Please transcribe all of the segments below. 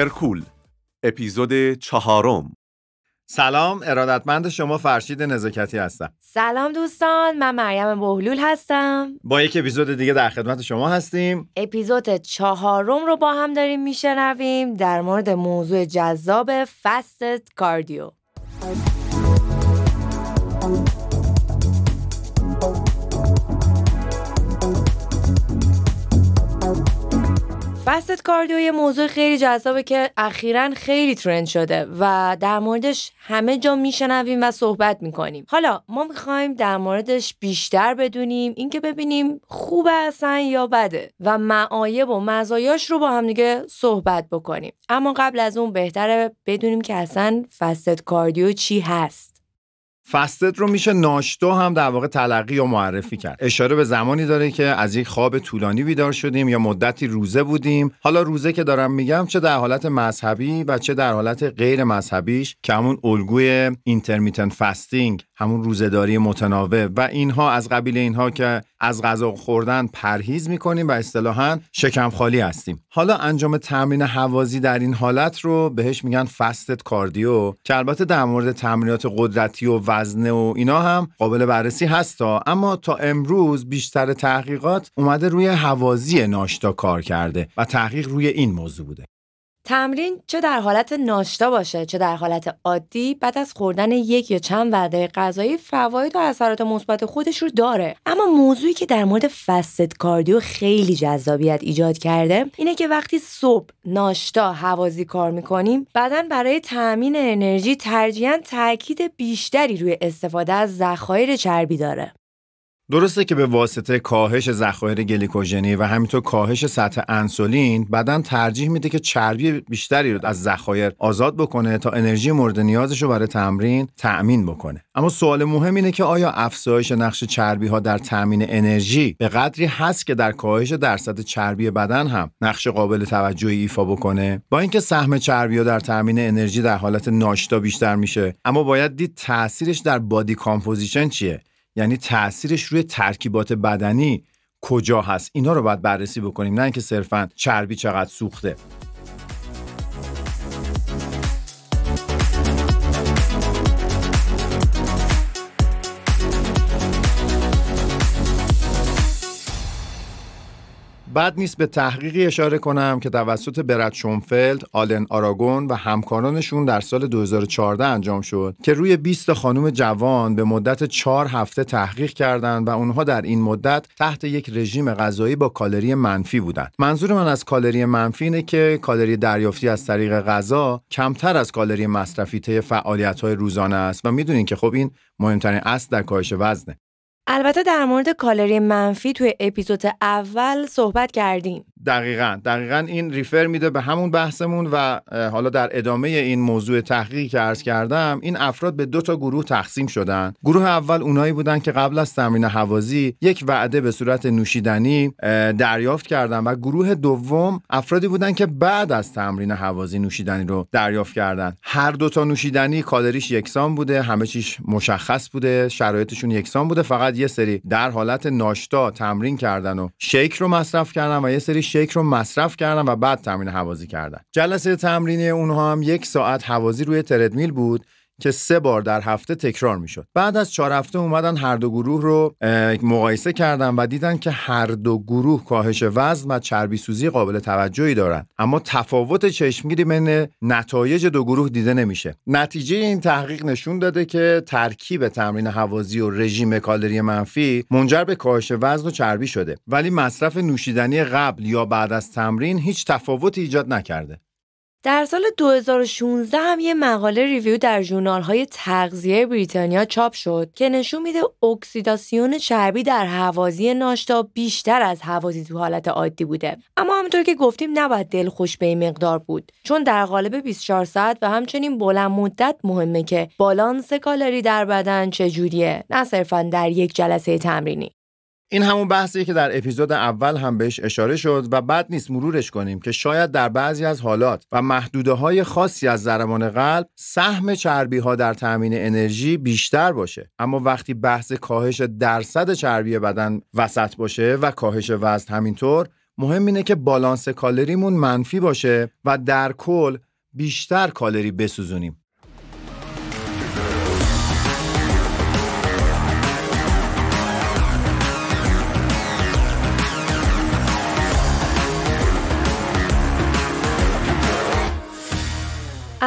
هرکول اپیزود چهارم. سلام ارادتمند شما فرشید نزاکتی هستم. سلام دوستان من مریم بهلول هستم. با یک اپیزود دیگه در خدمت شما هستیم. اپیزود چهارم رو با هم داریم میشنویم در مورد موضوع جذاب فستت کاردیو. فست کاردیو یه موضوع خیلی جذابه که اخیرا خیلی ترند شده و در موردش همه جا میشنویم و صحبت می‌کنیم. حالا ما می‌خوایم در موردش بیشتر بدونیم اینکه ببینیم خوبه اصلا یا بده و معایب و مزایاش رو با هم دیگه صحبت بکنیم. اما قبل از اون بهتره بدونیم که اصلا فست کاردیو چی هست. فستت رو میشه ناشتا هم در واقع تلقی یا معرفی کرد. اشاره به زمانی داره که از یک خواب طولانی بیدار شدیم یا مدتی روزه بودیم. حالا روزه که دارم میگم چه در حالت مذهبی و چه در حالت غیر مذهبیش که همون الگوی اینترمیتن فستینگ همون روزهداری متناوب و اینها از قبیل اینها که از غذا خوردن پرهیز می‌کنیم و اصطلاحا شکم خالی هستیم. حالا انجام تمرین حوازی در این حالت رو بهش میگن فستت کاردیو که البته در مورد تمرینات قدرتی و وزنه و اینا هم قابل بررسی هستا اما تا امروز بیشتر تحقیقات اومده روی حوازی ناشتا کار کرده و تحقیق روی این موضوع بوده. تمرین چه در حالت ناشتا باشه چه در حالت عادی بعد از خوردن یک یا چند وعده غذایی فواید و اثرات مثبت خودش رو داره. اما موضوعی که در مورد فست کاردیو خیلی جذابیت ایجاد کرده اینه که وقتی صبح ناشتا حوازی کار می‌کنیم بدن برای تأمین انرژی ترجیحاً تاکید بیشتری روی استفاده از ذخایر چربی داره. درسته که به واسطه کاهش ذخایر گلیکوژنی و همینطور کاهش سطح انسولین بدن ترجیح میده که چربی بیشتری رو از ذخایر آزاد بکنه تا انرژی مورد نیازش رو برای تمرین تأمین بکنه. اما سوال مهم اینه که آیا افزایش نقش چربی ها در تأمین انرژی به قدری هست که در کاهش درصد چربی بدن هم نقش قابل توجهی ایفا بکنه؟ با اینکه سهم چربی ها در تأمین انرژی در حالت ناشتا بیشتر میشه اما باید دید تاثیرش در body composition چیه؟ یعنی تاثیرش روی ترکیبات بدنی کجا هست؟ اینا رو باید بررسی بکنیم نه اینکه صرفا چربی چقدر سوخته. بد نیست به تحقیقی اشاره کنم که توسط برد شونفلد، آلن آراگون و همکارانشون در سال 2014 انجام شد که روی 20 خانم جوان به مدت 4 هفته تحقیق کردند و اونها در این مدت تحت یک رژیم غذایی با کالری منفی بودند. منظور من از کالری منفی اینه که کالری دریافتی از طریق غذا کمتر از کالری مصرفی طی فعالیت‌های روزانه است و می‌دونین که خب این مهمترین اصل در کاهش وزنه. البته در مورد کالری منفی توی اپیزود اول صحبت کردیم. دقیقا. دقیقا این ریفر میده به همون بحثمون و حالا در ادامه این موضوع تحقیقی که عرض کردم این افراد به دو تا گروه تقسیم شدن. گروه اول اونایی بودن که قبل از تمرین حوازی یک وعده به صورت نوشیدنی دریافت کردن و گروه دوم افرادی بودن که بعد از تمرین حوازی نوشیدنی رو دریافت کردن. هر دو تا نوشیدنی کالریش یکسان بوده همه چیش مشخص بوده شرایطشون یکسان بوده فقط یه سری در حالت ناشتا تمرین کردن و شیک رو مصرف کردن و یه سری شیک رو مصرف کردن و بعد تمرین حوازی کردن. جلسه تمرینی اونها هم یک ساعت حوازی روی تردمیل بود که سه بار در هفته تکرار می‌شد. بعد از چهار هفته اومدن هر دو گروه رو مقایسه کردن و دیدن که هر دو گروه کاهش وزن و چربی سوزی قابل توجهی دارن. اما تفاوت چشمگیری بین نتایج دو گروه دیده نمیشه. نتیجه این تحقیق نشون داده که ترکیب تمرین حوازی و رژیم کالری منفی منجر به کاهش وزن و چربی شده. ولی مصرف نوشیدنی قبل یا بعد از تمرین هیچ تفاوتی ایجاد نکرده. در سال 2016 هم یه مقاله review در ژورنال های تغذیه بریتانیا چاپ شد که نشون میده اکسیداسیون چربی در هوازی ناشتا بیشتر از هوازی تو حالت عادی بوده. اما همونطور که گفتیم نباید دل خوش به این مقدار بود چون در قالب 24 ساعت و همچنین بلند مدت مهمه که بالانس کالری در بدن چجوریه نه صرفا در یک جلسه تمرینی. این همون بحثیه که در اپیزود اول هم بهش اشاره شد و بد نیست مرورش کنیم که شاید در بعضی از حالات و محدوده های خاصی از ضربان قلب سهم چربی ها در تامین انرژی بیشتر باشه. اما وقتی بحث کاهش درصد چربی بدن وسط باشه و کاهش وزن همینطور مهم اینه که بالانس کالریمون منفی باشه و در کل بیشتر کالری بسوزونیم.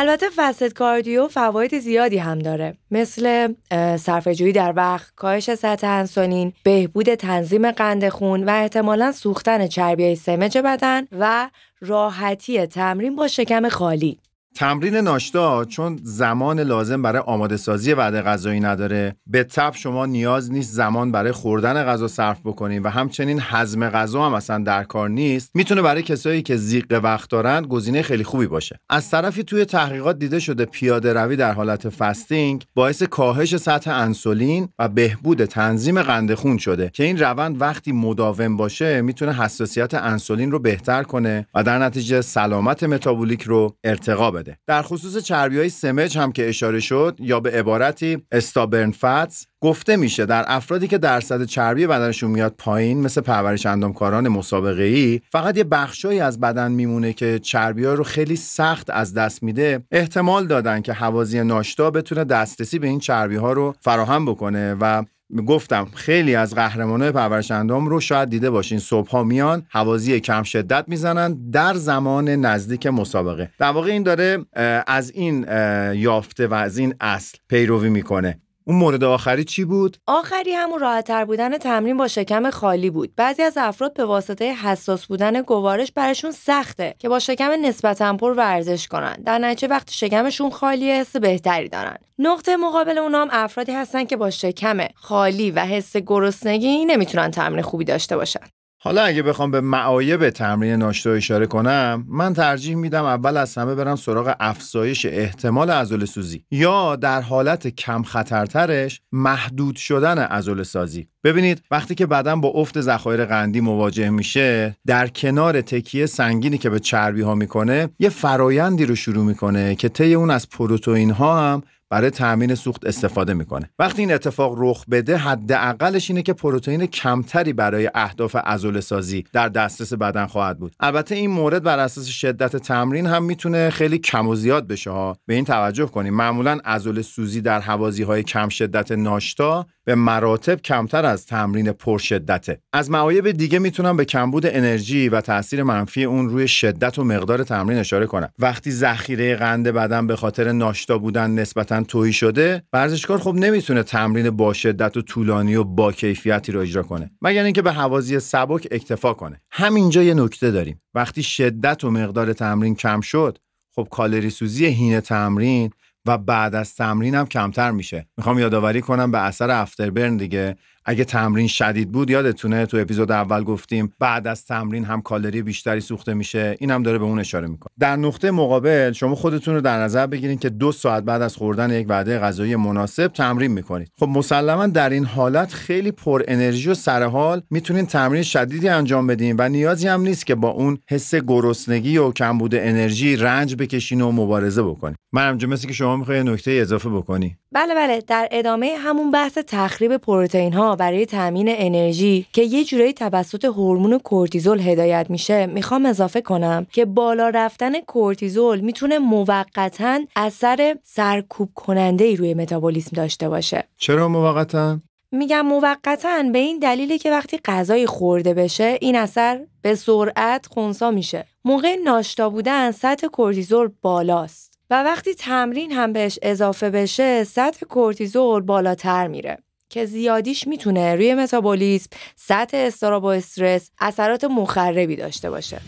البته فست کاردیو فواید زیادی هم داره مثل صرفه‌جویی در وقت، کاهش سطح انسولین، بهبود تنظیم قند خون و احتمالا سوختن چربی سمج بدن و راحتی تمرین با شکم خالی. تمرین ناشتا چون زمان لازم برای آماده سازی وعده غذایی نداره به تبع شما نیاز نیست زمان برای خوردن غذا صرف بکنید و همچنین هضم غذا هم اصلا در کار نیست. می‌تونه برای کسایی که ضیق وقت دارن گزینه خیلی خوبی باشه. از طرفی توی تحقیقات دیده شده پیاده روی در حالت fasting باعث کاهش سطح انسولین و بهبود تنظیم قند خون شده که این روند وقتی مداوم باشه می‌تونه حساسیت انسولین رو بهتر کنه و در نتیجه سلامت متابولیک رو ارتقا در خصوص چربی های سمج هم که اشاره شد یا به عبارتی استابرن فاتس گفته میشه در افرادی که درصد چربی بدنشون میاد پایین مثل پرورش اندامکاران مسابقه ای فقط یه بخشایی از بدن میمونه که چربی ها رو خیلی سخت از دست میده. احتمال دادن که حوازی ناشتا بتونه دسترسی به این چربی ها رو فراهم بکنه و گفتم خیلی از قهرمانای پرورش اندام رو شاید دیده باشین. صبح ها میان حوازی کم شدت می‌زنن در زمان نزدیک مسابقه. در واقع این داره از این یافته و از این اصل پیروی می‌کنه. اون مورد آخری چی بود؟ آخری همون راحتتر بودن تمرین با شکم خالی بود. بعضی از افراد به واسطه حساس بودن گوارش برشون سخته که با شکم نسبتا پر ورزش کنن. در نتیجه وقتی شکمشون خالی حس بهتری دارن. نقطه مقابل اونام افرادی هستن که با شکم خالی و حس گرسنگی نمی‌تونن تمرین خوبی داشته باشن. حالا اگه بخوام به معایب تمرین ناشتا اشاره کنم من ترجیح میدم اول از همه برم سراغ افزایش احتمال عضله سوزی یا در حالت کم خطرترش محدود شدن عضله سازی ببینید وقتی که بدن با افت ذخایر قندی مواجه میشه در کنار تکیه سنگینی که به چربی ها می‌کنه یه فرایندی رو شروع می‌کنه که طی اون از پروتئین ها هم برای تامین سوخت استفاده می‌کنه. وقتی این اتفاق رخ بده حداقلش اینه که پروتئین کمتری برای اهداف عضله سازی در دسترس بدن خواهد بود. البته این مورد بر اساس شدت تمرین هم می‌تونه خیلی کم و زیاد بشه ها. به این توجه کنیم. معمولا عضله سوزی در حوازی های کم شدت ناشتا به مراتب کمتر از تمرین پرشدته. از معایب دیگه می‌تونم به کمبود انرژی و تاثیر منفی اون روی شدت و مقدار تمرین اشاره کنم. وقتی ذخیره قند بدن به خاطر ناشتا بودن نسبتا توهی شده ورزشکار خب نمی‌تونه تمرین با شدت و طولانی و با کیفیتی رو اجرا کنه. مگر اینکه به حوازی سبک اکتفا کنه. همینجا یه نکته داریم. وقتی شدت و مقدار تمرین کم شد خب کالری سوزی هین تمرین و بعد از تمرین کمتر میشه. می‌خوام یادآوری کنم به اثر افتربرن دیگه. اگه تمرین شدید بود یادتونه تو اپیزود اول گفتیم بعد از تمرین هم کالری بیشتری سوخته میشه این هم داره به اون اشاره می‌کنه. در نقطه مقابل شما خودتون رو در نظر بگیرید که دو ساعت بعد از خوردن یک وعده غذایی مناسب تمرین می‌کنید. خب مسلما در این حالت خیلی پر انرژی و سرحال می‌تونید تمرین شدیدی انجام بدین و نیازی هم نیست که با اون حس گرسنگی و کمبود انرژی رنج بکشین و مبارزه بکنید من مثل که شما می‌خوای نکته اضافه بکنی. بله بله. در ادامه همون بحث تخریب پروتئین ها برای تامین انرژی که یه جورایی توسط هورمون کورتیزول هدایت میشه می‌خوام اضافه کنم که بالا رفتن کورتیزول می‌تونه موقتا اثر سرکوب کننده ای روی متابولیسم داشته باشه. چرا موقتا؟ میگم موقتا به این دلیلی که وقتی غذای خورده بشه این اثر به سرعت خونسا میشه. موقع ناشتا بودن سطح کورتیزول بالاست و وقتی تمرین هم بهش اضافه بشه سطح کورتیزول بالاتر میره. که زیادیش می‌تونه روی متابولیسم، سطح استراب و استرس اثرات مخربی داشته باشه.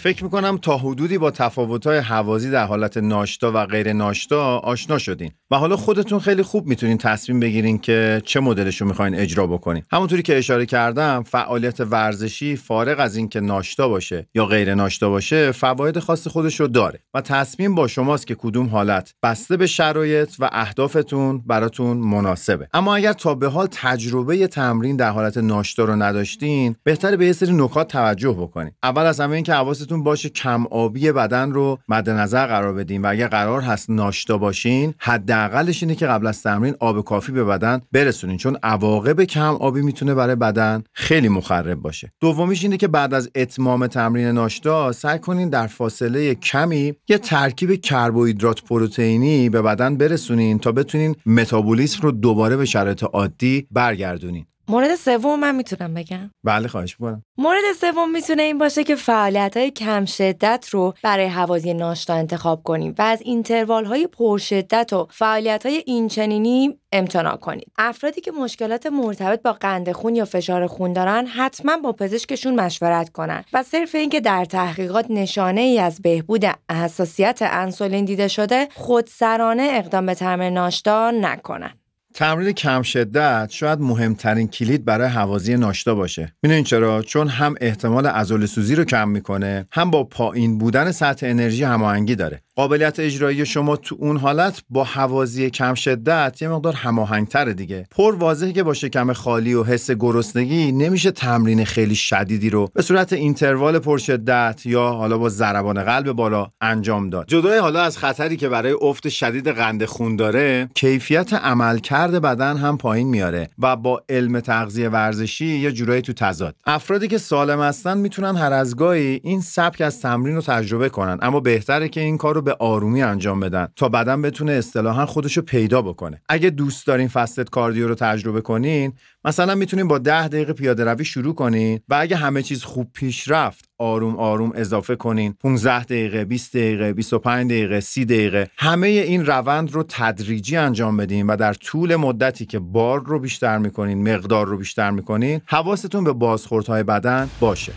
فکر می‌کنم تا حدودی با تفاوت‌های حوازی در حالت ناشتا و غیر ناشتا آشنا شدین. و حالا خودتون خیلی خوب می‌تونین تصمیم بگیرین که چه مدلش رو می‌خواین اجرا بکنین. همونطوری که اشاره کردم فعالیت ورزشی فارغ از اینکه ناشتا باشه یا غیر ناشتا باشه فواید خاص خودش رو داره. و تصمیم با شماست که کدوم حالت بسته به شرایط و اهدافتون براتون مناسبه. اما اگر تا به حال تجربه تمرین در حالت ناشتا رو نداشتین بهتره به یه سری نکات توجه بکنین. اول از همه اینکه باشه کم آبی بدن رو مد نظر قرار بدین و اگر قرار هست ناشتا باشین حداقلش اینه که قبل از تمرین آب کافی به بدن برسونین چون عواقب کم آبی می‌تونه برای بدن خیلی مخرب باشه. دومیش اینه که بعد از اتمام تمرین ناشتا سعی کنین در فاصله کمی یه ترکیب کربوهیدرات پروتئینی به بدن برسونین تا بتونین متابولیسم رو دوباره به شرایط عادی برگردونین. مورد سوم من می‌تونم بگم بله خواهش می‌کنم مورد سوم می‌تونه این باشه که فعالیت های کم شدت رو برای حوازی ناشتا انتخاب کنیم و از اینتروال های پرشدت و فعالیت های اینچنینی امتناع کنید. افرادی که مشکلات مرتبط با قند خون یا فشار خون دارن حتما با پزشکشون مشورت کنن و صرف اینکه در تحقیقات نشانه ای از بهبود حساسیت انسولین دیده شده خودسرانه اقدام به تمرین ناشتا نکنن. تمرین کم شدت شاید مهمترین کلید برای حوازی ناشتا باشه. می‌دونین چرا؟ چون هم احتمال عضله سوزی رو کم می‌کنه، هم با پایین بودن سطح انرژی هماهنگی داره. قابلیت اجرایی شما تو اون حالت با حوازی کم شدت یه مقدار هماهنگتره دیگه. پر واضحه که با شکم خالی و حس گرسنگی نمیشه تمرین خیلی شدیدی رو به صورت اینتروال پرشدت یا حالا با ضربان قلب بالا انجام داد. جدای حالا از خطری که برای افت شدید قند خون داره، کیفیت عملکرد بدن هم پایین میاره و با علم تغذیه ورزشی یه جورایی تو تضاد. افرادی که سالم هستن می‌تونن هر از گاهی این سبک از تمرین رو تجربه کنن، اما بهتره که این کار رو به آرومی انجام بدن تا بدن بتونه اصطلاحا خودش رو پیدا بکنه. اگه دوست دارین فستت کاردیو رو تجربه کنین مثلا می‌تونین با 10 دقیقه پیاده روی شروع کنین و اگه همه چیز خوب پیش رفت آروم آروم اضافه کنین. 15 دقیقه 20 دقیقه 25 دقیقه 30 دقیقه. همه این روند رو تدریجی انجام بدین و در طول مدتی که بار رو بیشتر می‌کنین مقدار رو بیشتر می‌کنین حواستون به بازخوردهای بدن باشه.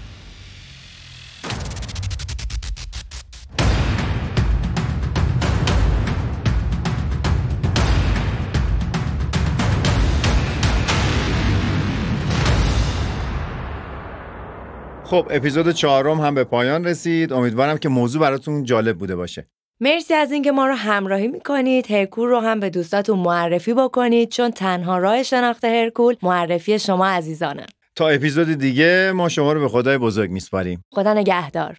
خب اپیزود چهارم هم به پایان رسید. امیدوارم که موضوع براتون جالب بوده باشه. مرسی از اینکه ما رو همراهی می‌کنید. هرکول رو هم به دوستاتون معرفی بکنید چون تنها راه شناخت هرکول معرفی شما عزیزانه. تا اپیزود دیگه ما شما رو به خدای بزرگ میسپاریم. خدا نگهدار.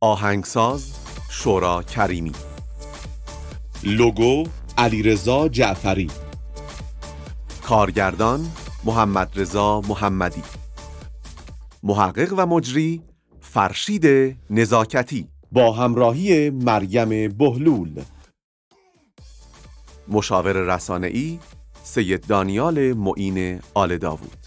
آهنگساز شورا کریمی. لوگو علیرضا جعفری. کارگردان محمد رضا محمدی. محقق و مجری فرشید نزاکتی. با همراهی مریم بهلول. مشاور رسانه‌ای سید دانیال معین آل داوود.